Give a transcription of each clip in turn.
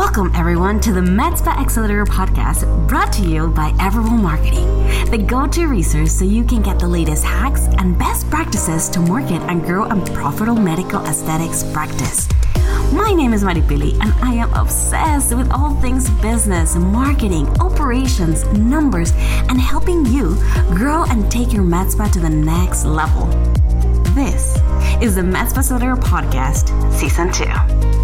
Welcome, everyone, to the MedSpa Accelerator podcast brought to you by Everwell Marketing, the go to resource so you can get the latest hacks and best practices to market and grow a profitable medical aesthetics practice. My name is Maripili, and I am obsessed with all things business, marketing, operations, numbers, and helping you grow and take your med spa to the next level. This is the Med Spa Accelerator Podcast, Season 2.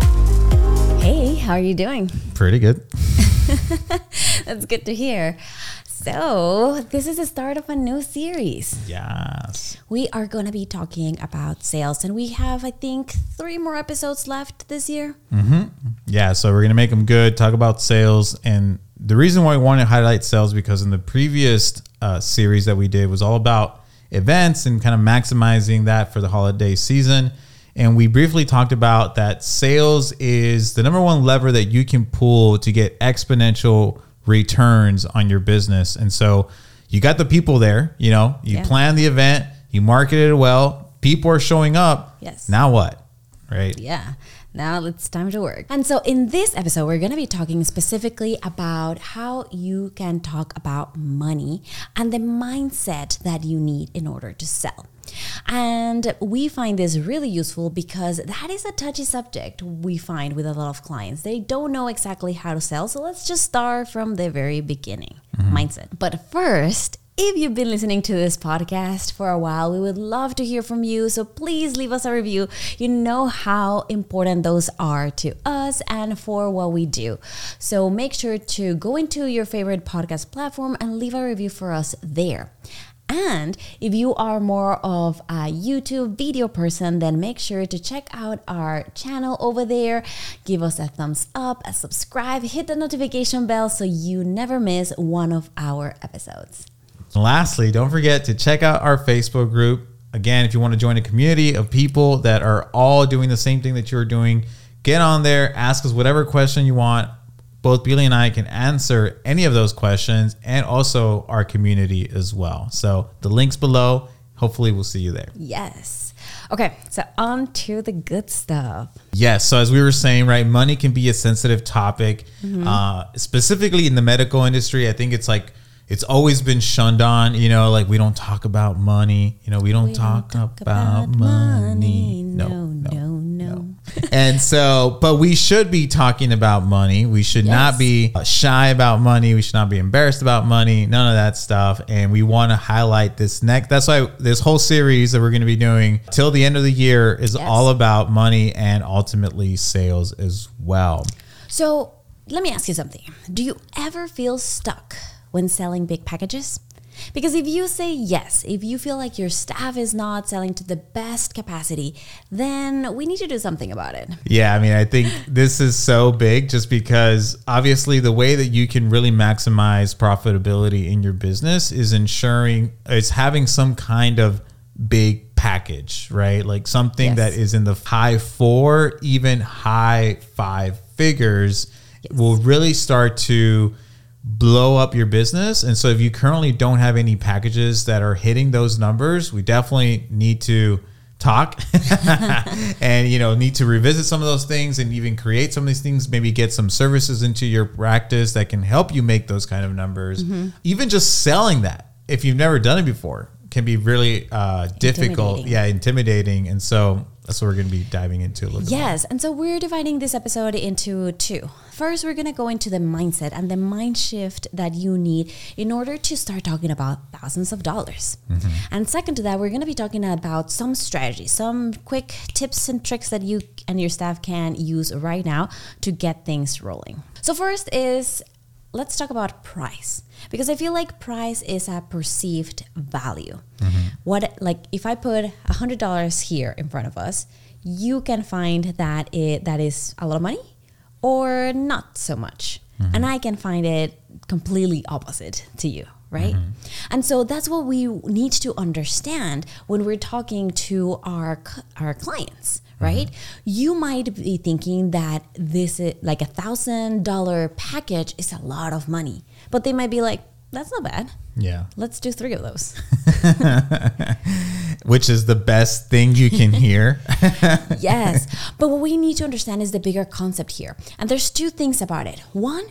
How are you doing? Pretty good. That's good to hear. So, this is the start of a new series. Yes. We are going to be talking about sales, and we have, I think, three more episodes left this year. Mm-hmm. Yeah, so we're going to make them good, talk about sales. And the reason why we want to highlight sales because in the previous uh, series that we did was all about events and kind of maximizing that for the holiday season. And we briefly talked about that sales is the number one lever that you can pull to get exponential returns on your business. And so you got the people there, you know, you yeah. plan the event, you marketed it well, people are showing up. Yes. Now what? Right? Yeah. Now it's time to work. And so, in this episode, we're going to be talking specifically about how you can talk about money and the mindset that you need in order to sell. And we find this really useful because that is a touchy subject we find with a lot of clients. They don't know exactly how to sell. So let's just start from the very beginning mm-hmm. mindset. But first, if you've been listening to this podcast for a while, we would love to hear from you. So please leave us a review. You know how important those are to us and for what we do. So make sure to go into your favorite podcast platform and leave a review for us there. And if you are more of a YouTube video person, then make sure to check out our channel over there. Give us a thumbs up, a subscribe, hit the notification bell so you never miss one of our episodes. Lastly, don't forget to check out our Facebook group. Again, if you want to join a community of people that are all doing the same thing that you're doing, get on there, ask us whatever question you want both Billy and I can answer any of those questions and also our community as well. So the links below. Hopefully, we'll see you there. Yes. Okay, so on to the good stuff. Yes. So as we were saying, right, money can be a sensitive topic, mm-hmm. uh, specifically in the medical industry. I think it's like it's always been shunned on. You know, like we don't talk about money. You know, we don't, we talk, don't talk, about, about money. money. No, no, no, no. and so, but we should be talking about money. We should yes. not be uh, shy about money. We should not be embarrassed about money. None of that stuff. And we want to highlight this next. That's why this whole series that we're going to be doing till the end of the year is yes. all about money and ultimately sales as well. So let me ask you something. Do you ever feel stuck when selling big packages? Because if you say yes, if you feel like your staff is not selling to the best capacity, then we need to do something about it. Yeah, I mean, I think this is so big just because obviously the way that you can really maximize profitability in your business is ensuring it's having some kind of big package, right? Like something yes. that is in the high four, even high five figures yes. will really start to blow up your business. And so if you currently don't have any packages that are hitting those numbers, we definitely need to talk and you know need to revisit some of those things and even create some of these things maybe get some services into your practice that can help you make those kind of numbers mm-hmm. even just selling that if you've never done it before can be really uh, difficult intimidating. yeah intimidating and so that's what we're going to be diving into a little bit. yes and so we're dividing this episode into two first we're going to go into the mindset and the mind shift that you need in order to start talking about thousands of dollars mm-hmm. and second to that we're going to be talking about some strategies some quick tips and tricks that you and your staff can use right now to get things rolling so first is let's talk about price because I feel like price is a perceived value. Mm-hmm. What like if I put a hundred dollars here in front of us, you can find that it that is a lot of money or not so much, mm-hmm. and I can find it completely opposite to you right? Mm-hmm. And so that's what we need to understand when we're talking to our our clients, right? Mm-hmm. You might be thinking that this is like a thousand dollar package is a lot of money, but they might be like, that's not bad. Yeah. Let's do three of those. Which is the best thing you can hear. yes. But what we need to understand is the bigger concept here. And there's two things about it. One,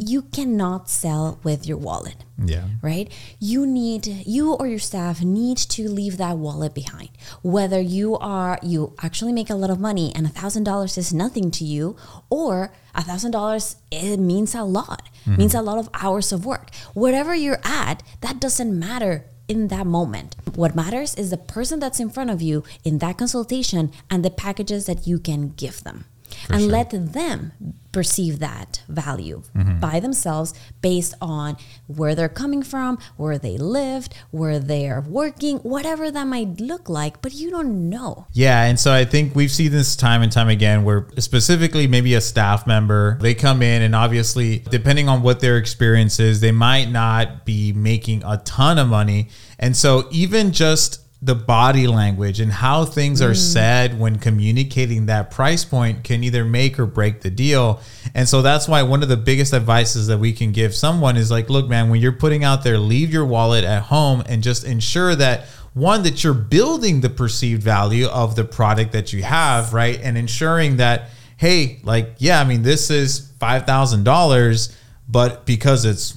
you cannot sell with your wallet. Yeah. Right? You need you or your staff need to leave that wallet behind. Whether you are you actually make a lot of money and a thousand dollars is nothing to you, or a thousand dollars it means a lot. Mm-hmm. Means a lot of hours of work. Wherever you're at, that doesn't matter in that moment. What matters is the person that's in front of you in that consultation and the packages that you can give them. For and sure. let them perceive that value mm-hmm. by themselves based on where they're coming from, where they lived, where they're working, whatever that might look like, but you don't know. Yeah, and so I think we've seen this time and time again where specifically maybe a staff member, they come in and obviously depending on what their experience is, they might not be making a ton of money. And so even just the body language and how things are mm. said when communicating that price point can either make or break the deal. And so that's why one of the biggest advices that we can give someone is like, look, man, when you're putting out there, leave your wallet at home and just ensure that one that you're building the perceived value of the product that you have, right? And ensuring that hey, like yeah, I mean this is $5,000, but because it's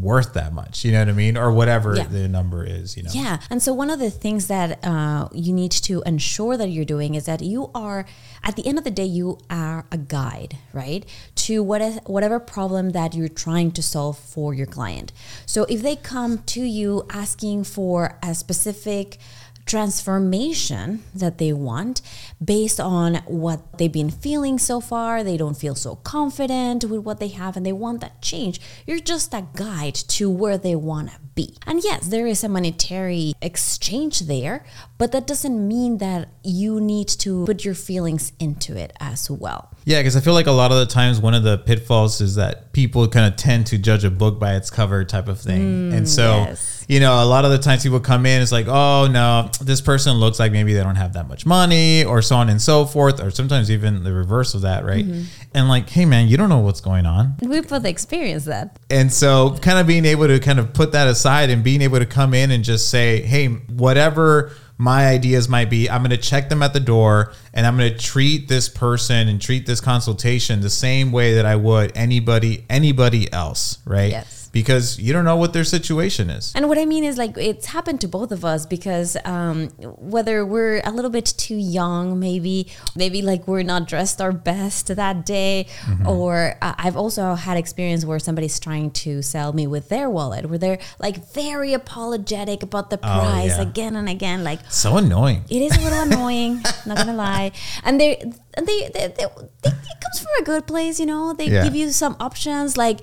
worth that much you know what i mean? Or whatever yeah. the number is you know? Yeah and so one of the things that uh, you need to ensure that you're doing is that you are at the end of the day you are a guide right to what is, whatever problem that you're trying to solve for your client. So if they come to you asking for a specific transformation that they want based on what they've been feeling so far. They don't feel so confident with what they have and they want that change. You're just a guide to where they want to be. And yes, there is a monetary exchange there, but that doesn't mean that you need to put your feelings into it as well. Yeah, because I feel like a lot of the times one of the pitfalls is that people kind of tend to judge a book by its cover type of thing. Mm, and so, yes. you know, a lot of the times people come in, it's like, oh, no, this person looks like maybe they don't have that much money or so on and so forth, or sometimes even the reverse of that, right? Mm-hmm. And like, hey, man, you don't know what's going on. We've both experienced that. And so, kind of being able to kind of put that aside and being able to come in and just say, hey, whatever my ideas might be I'm going to check them at the door and I'm going to treat this person and treat this consultation the same way that I would anybody anybody else, right? Yes because you don't know what their situation is. And what I mean is like it's happened to both of us because um, whether we're a little bit too young, maybe maybe like we're not dressed our best that day, mm-hmm. or uh, I've also had experience where somebody's trying to sell me with their wallet, where they're like very apologetic about the oh, price oh, yeah. again and again, like so annoying. It is a little annoying, not gonna lie, and they and they, they, they, they, it comes from a good place, you know. They yeah. give you some options like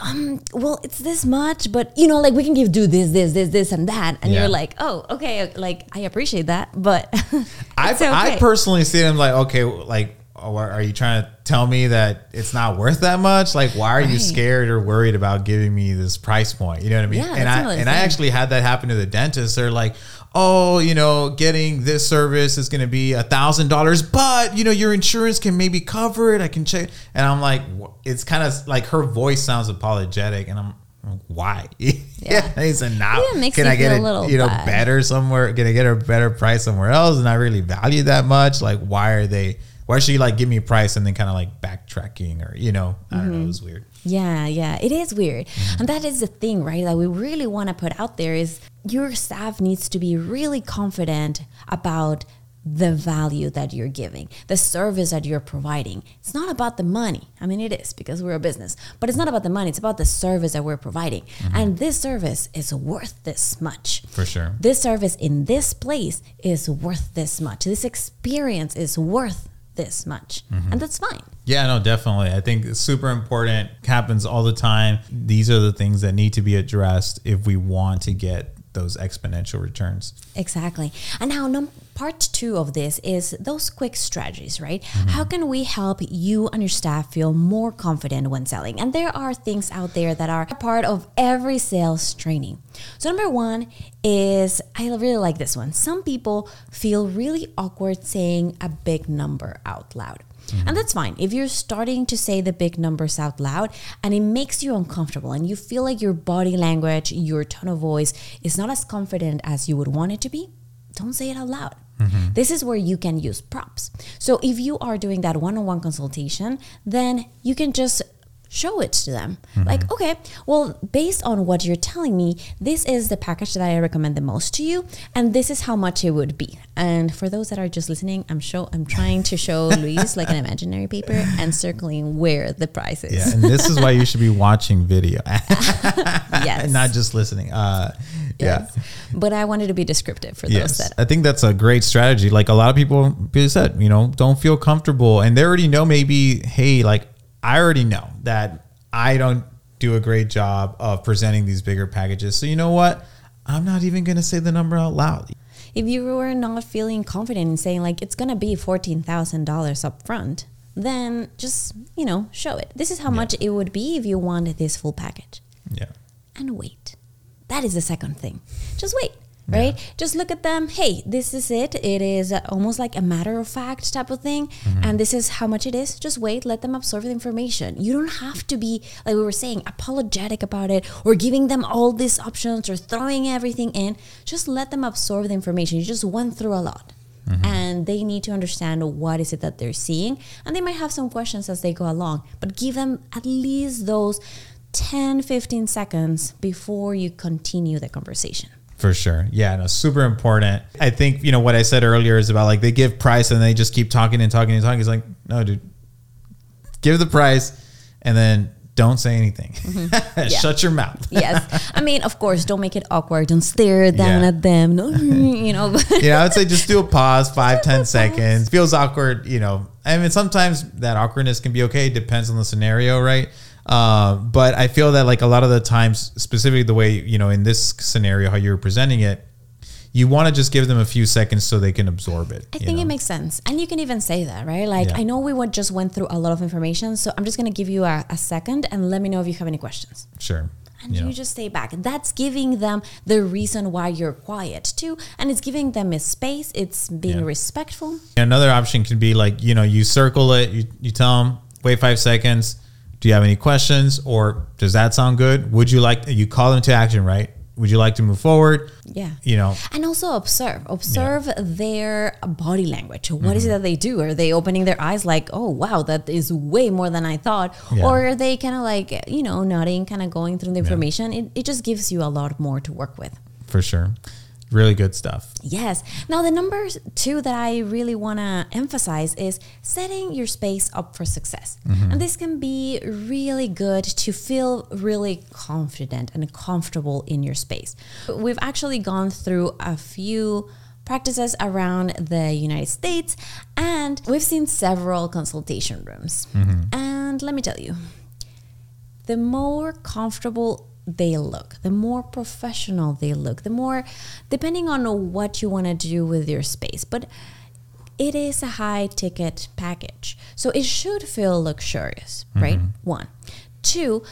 um, well, it's this much, but you know, like we can give do this, this, this, this, and that, and yeah. you're like, oh, okay, like I appreciate that, but I, okay. I personally see them like, okay, like, oh, are you trying to tell me that it's not worth that much? Like, why are right. you scared or worried about giving me this price point? You know what I mean? Yeah, and I and I actually had that happen to the dentist. They're like, oh, you know, getting this service is going to be a thousand dollars, but you know, your insurance can maybe cover it. I can check. And I'm like, it's kind of like her voice sounds apologetic, and I'm like, why? Yeah, he said, now yeah, can I get a little, you know, bad. better somewhere? Can I get a better price somewhere else? And I really value that much. Like, why are they? Why should you like give me a price and then kind of like backtracking or you know, I don't mm-hmm. know, it was weird. Yeah, yeah, it is weird. Mm-hmm. And that is the thing, right? That we really want to put out there is your staff needs to be really confident about the value that you're giving, the service that you're providing. It's not about the money. I mean, it is because we're a business, but it's not about the money. It's about the service that we're providing. Mm-hmm. And this service is worth this much. For sure. This service in this place is worth this much. This experience is worth this much. Mm-hmm. And that's fine. Yeah, no, definitely. I think it's super important. Happens all the time. These are the things that need to be addressed if we want to get those exponential returns. Exactly. And now, num- part two of this is those quick strategies, right? Mm-hmm. How can we help you and your staff feel more confident when selling? And there are things out there that are part of every sales training. So, number one is I really like this one. Some people feel really awkward saying a big number out loud. Mm-hmm. And that's fine. If you're starting to say the big numbers out loud and it makes you uncomfortable and you feel like your body language, your tone of voice is not as confident as you would want it to be, don't say it out loud. Mm-hmm. This is where you can use props. So if you are doing that one on one consultation, then you can just show it to them. Like, okay, well, based on what you're telling me, this is the package that I recommend the most to you, and this is how much it would be. And for those that are just listening, I'm show I'm trying to show Luis like an imaginary paper and circling where the price is. Yeah, and this is why you should be watching video, yes. not just listening. Uh, yeah. But I wanted to be descriptive for those that I think that's a great strategy. Like a lot of people, people said, you know, don't feel comfortable, and they already know. Maybe, hey, like I already know that I don't do a great job of presenting these bigger packages. So you know what? I'm not even going to say the number out loud. if you were not feeling confident in saying like it's gonna be fourteen thousand dollars up front, then just you know show it. This is how much it would be if you wanted this full package, Yeah. and wait. That is the second thing. Just wait. Right? Just look at them. Hey, this is it. It is almost like a matter of fact type of thing. Mm-hmm. And this is how much it is. Just wait. Let them absorb the information. You don't have to be, like we were saying, apologetic about it or giving them all these options or throwing everything in. Just let them absorb the information. You just went through a lot. Mm-hmm. And they need to understand what is it that they're seeing. And they might have some questions as they go along. But give them at least those 10, 15 seconds before you continue the conversation. For sure. Yeah, no, super important. I think, you know, what I said earlier is about like they give price and they just keep talking and talking and talking. It's like, no, dude, give the price and then don't say anything. Mm-hmm. Shut your mouth. yes. I mean, of course, don't make it awkward. Don't stare down Yeah. at them. No, you know. know, I would say just do a pause, five, ten seconds. Feels awkward, you know. I mean, sometimes that awkwardness can be okay. Depends on the scenario, right? Uh, but I feel that like a lot of the times, specifically the way you know in this scenario how you're presenting it, you want to just give them a few seconds so they can absorb it. I think know? it makes sense. And you can even say that, right? Like, Yeah. I know we just went through a lot of information. So I'm just going to give you a, a second and let me know if you have any questions. sure. And you you just stay back. That's giving them the reason why you're quiet too. And it's giving them a space. It's being Yeah. respectful. Another option can be like, you know, you circle it, you, you tell them, wait five seconds. Do you have any questions? Or does that sound good? Would you like, you call them to action, right? Would you like to move forward? Yeah. You know, And also observe. Observe their body language. What is it mm-hmm. that they do? Are they opening their eyes like, oh, wow, that is way more than I thought? Yeah. Or are they kind of like, you know, nodding, kind of going through the information? It, it just gives you a lot more to work with. for sure. Really good stuff. Yes. Now, the number two that I really want to emphasize is setting your space up for success. Mm-hmm. And this can be really good to feel really confident and comfortable in your space. We've actually gone through a few practices around the United States and we've seen several consultation rooms. Mm-hmm. And let me tell you, the more comfortable they look, the more professional they look, the more, depending on what you want to do with your space. But it is a high ticket package. So it should feel luxurious, mm-hmm. right? One. Two,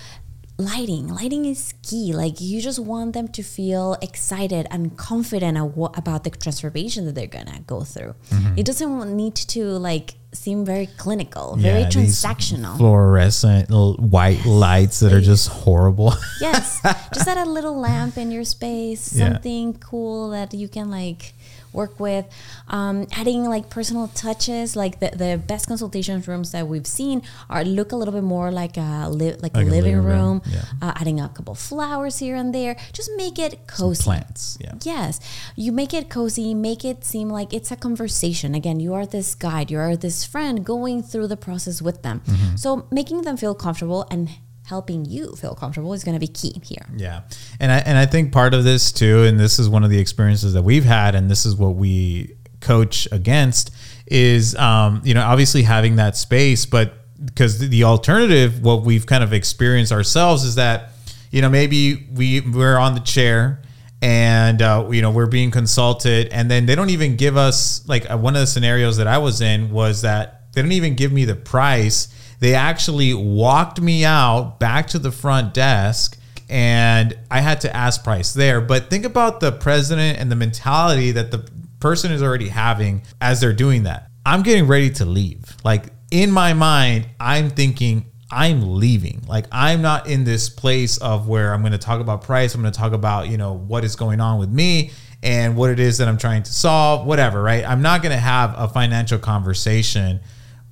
lighting. Lighting is key. Like you just want them to feel excited and confident about the transformation that they're going to go through. Mm-hmm. It doesn't need to like seem very clinical, very Yeah, these transactional. Fluorescent white lights that are just horrible. Yes, just add a little lamp in your space, Yeah. something cool that you can like work with. Um, adding like personal touches, like the, the best consultation rooms that we've seen are look a little bit more like a li- like, Like a living living room. room, yeah. Uh, adding a couple flowers here and there, just make it cozy. Plants. Yeah. Yes, you make it cozy, make it seem like it's a conversation. Again, you are this guide, you are this friend going through the process with them. Mm-hmm. So making them feel comfortable and helping you feel comfortable is going to be key here. Yeah. And I and I think part of this too, and this is one of the experiences that we've had, and this is what we coach against, is um, you know, obviously having that space, but because the alternative, what we've kind of experienced ourselves is that, you know, maybe we we're on the chair and uh, you know we're being consulted and then they don't even give us like uh, one of the scenarios that i was in was that they didn't even give me the price they actually walked me out back to the front desk and i had to ask price there but think about the president and the mentality that the person is already having as they're doing that i'm getting ready to leave like in my mind, I'm thinking I'm leaving. Like I'm not in this place of where I'm going to talk about price. I'm going to talk about, you know, what is going on with me and what it is that I'm trying to solve, whatever, right? I'm not going to have a financial conversation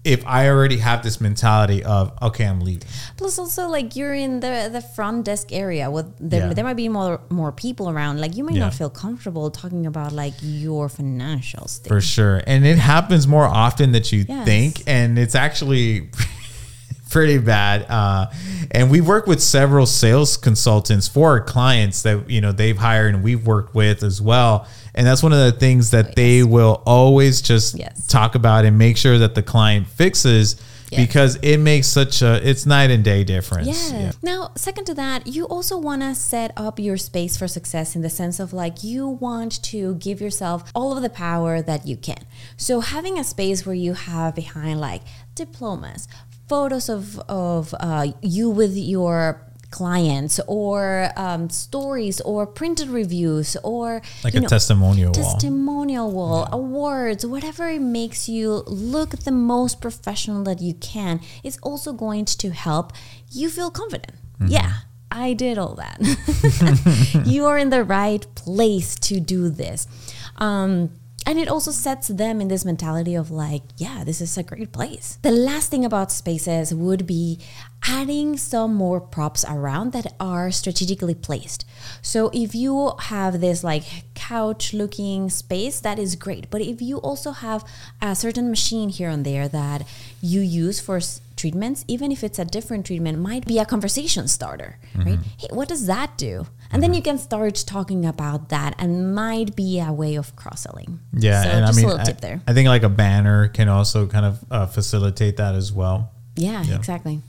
if I already have this mentality of okay, I'm leaving. Plus, also like you're in the the front desk area with there, Yeah. there might be more more people around. Like you might Yeah. not feel comfortable talking about like your financials. For sure. And it happens more often than you Yes. think. And it's actually pretty bad. Uh, and we work with several sales consultants for our clients that, you know, they've hired and we've worked with as well. And that's one of the things that they will always just Yes. talk about and make sure that the client fixes Yes. because it makes such a, it's night and day difference. Yeah. Yeah. Now, second to that, you also want to set up your space for success in the sense of like you want to give yourself all of the power that you can. So having a space where you have behind like diplomas, photos of of uh, you with your clients or um, stories or printed reviews or Like a know, testimonial wall. testimonial wall, awards, whatever it makes you look the most professional that you can, is also going to help you feel confident. Yeah, I did all that. you are in the right place to do this. Um, and it also sets them in this mentality of like, yeah, this is a great place. The last thing about spaces would be adding some more props around that are strategically placed. So if you have this like couch looking space, that is great. But if you also have a certain machine here and there that you use for treatments, even if it's a different treatment, might be a conversation starter, right? Mm-hmm. Hey, what does that do? And then you can start talking about that and might be a way of cross selling. Yeah, So and just I mean, a little I, tip there. I think like a banner can also kind of uh, facilitate that as well. Yeah, Yeah. exactly.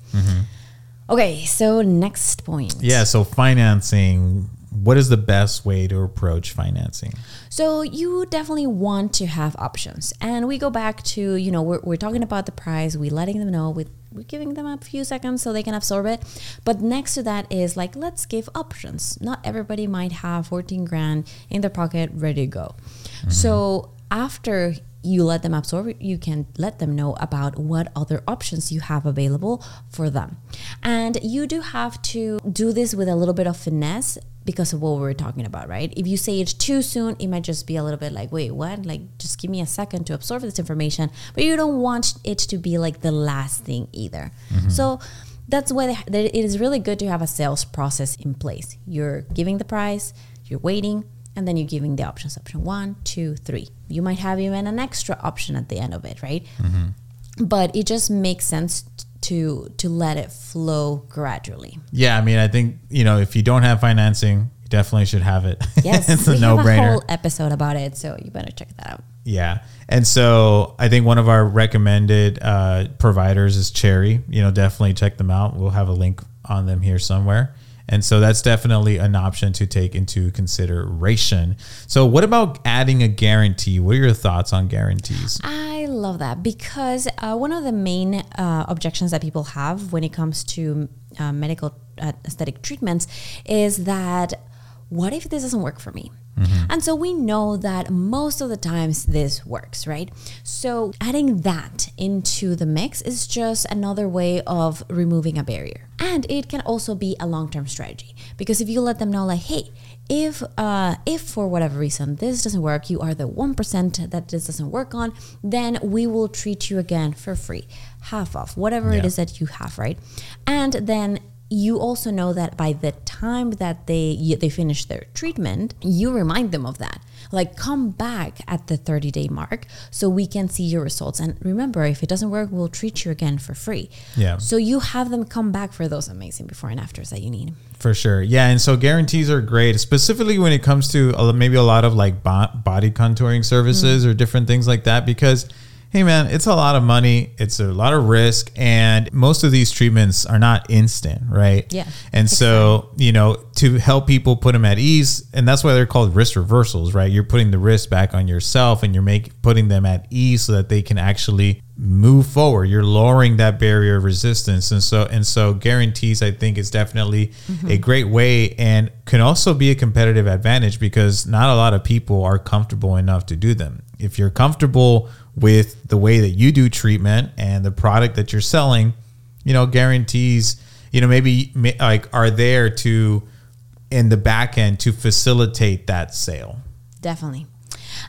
Okay, so next point. Yeah, so financing, what is the best way to approach financing? So you definitely want to have options. And we go back to, you know, we're, we're talking about the price, we're letting them know, we we're giving them a few seconds so they can absorb it. But next to that is like, let's give options. Not everybody might have 14 grand in their pocket ready to go. Mm-hmm. So after you let them absorb you can let them know about what other options you have available for them. And you do have to do this with a little bit of finesse because of what we were talking about, right? If you say it too soon, it might just be a little bit like, wait, what? Like, just give me a second to absorb this information. But you don't want it to be like the last thing either. Mm-hmm. So that's why it is really good to have a sales process in place. You're giving the price, you're waiting, and then you're giving the options option one, two, three. You might have even an extra option at the end of it, right? But it just makes sense to to let it flow gradually. Yeah, I mean, I think, you know, if you don't have financing, you definitely should have it. Yes, it's a no have a brainer. whole episode about it, so you better check that out. Yeah. And so I think one of our recommended uh, providers is Cherry. You know, definitely check them out. We'll have a link on them here somewhere. And so that's definitely an option to take into consideration. So, what about adding a guarantee? What are your thoughts on guarantees? I love that because uh, one of the main uh, objections that people have when it comes to uh, medical uh, aesthetic treatments is that what if this doesn't work for me? And so we know that most of the times this works, right? So adding that into the mix is just another way of removing a barrier. And it can also be a long-term strategy because if you let them know like, hey, if uh, if for whatever reason this doesn't work, you are the one percent that this doesn't work on, then we will treat you again for free, half off, whatever it Yeah. is that you have, right? And then you also know that by the time that they they finish their treatment, you remind them of that. Like come back at the 30 day mark so we can see your results. And remember, if it doesn't work, we'll treat you again for free. Yeah. So you have them come back for those amazing before and afters that you need. For sure. Yeah. And so guarantees are great, specifically when it comes to maybe a lot of like bo- body contouring services mm. or different things like that, because hey, man, it's a lot of money, it's a lot of risk, and most of these treatments are not instant, right? Yeah, And so, you know, to help people put them at ease, and that's why they're called risk reversals, right? You're putting the risk back on yourself and you're make, putting them at ease so that they can actually move forward you're lowering that barrier of resistance and so and so guarantees i think is definitely mm-hmm. a great way and can also be a competitive advantage because not a lot of people are comfortable enough to do them if you're comfortable with the way that you do treatment and the product that you're selling, you know, guarantees, you know, maybe like are there to in the back end to facilitate that sale. Definitely.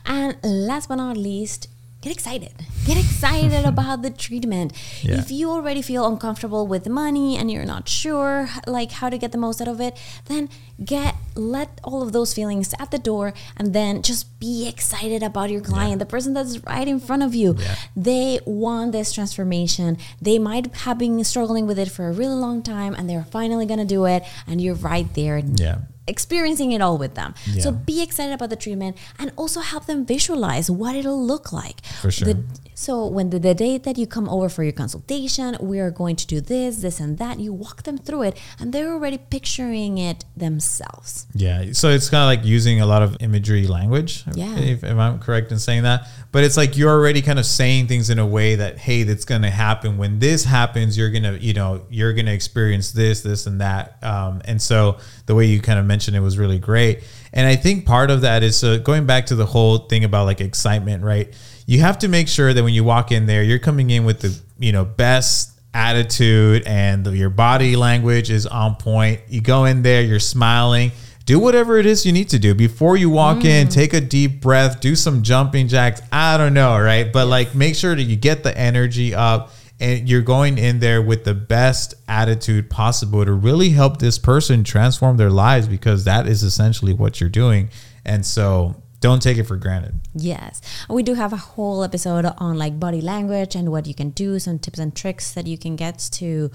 And last but not least, get excited. Get excited about the treatment. Yeah. If you already feel uncomfortable with money and you're not sure like how to get the most out of it, then get let all of those feelings at the door and then just be excited about your client, yeah. the person that's right in front of you. Yeah. They want this transformation. They might have been struggling with it for a really long time and they're finally going to do it and you're right there. Yeah experiencing it all with them. Yeah. So be excited about the treatment and also help them visualize what it'll look like. For sure. The, so when the, the day that you come over for your consultation, we are going to do this, this, and that. You walk them through it, and they're already picturing it themselves. Yeah. So it's kind of like using a lot of imagery language. Yeah. If, if I'm correct in saying that, but it's like you're already kind of saying things in a way that hey, that's going to happen. When this happens, you're gonna, you know, you're gonna experience this, this, and that. Um, and so the way you kind of mentioned it was really great. And I think part of that is uh, going back to the whole thing about like excitement, right? You have to make sure that when you walk in there, you're coming in with the, you know, best attitude and the, your body language is on point. You go in there, you're smiling. Do whatever it is you need to do before you walk mm. in. Take a deep breath, do some jumping jacks. I don't know, right? But like make sure that you get the energy up and you're going in there with the best attitude possible to really help this person transform their lives because that is essentially what you're doing. And so don't take it for granted. Yes. We do have a whole episode on like body language and what you can do, some tips and tricks that you can get to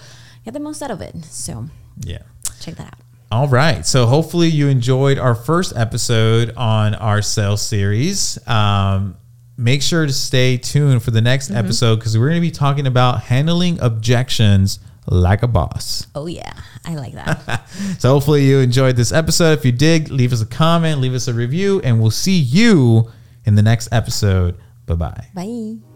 get the most out of it. So, yeah. Check that out. All right. So hopefully you enjoyed our first episode on our sales series. Um, make sure to stay tuned for the next mm-hmm. episode because we're going to be talking about handling objections like a boss. Oh, yeah. I like that. so, hopefully, you enjoyed this episode. If you did, leave us a comment, leave us a review, and we'll see you in the next episode. Bye-bye. Bye.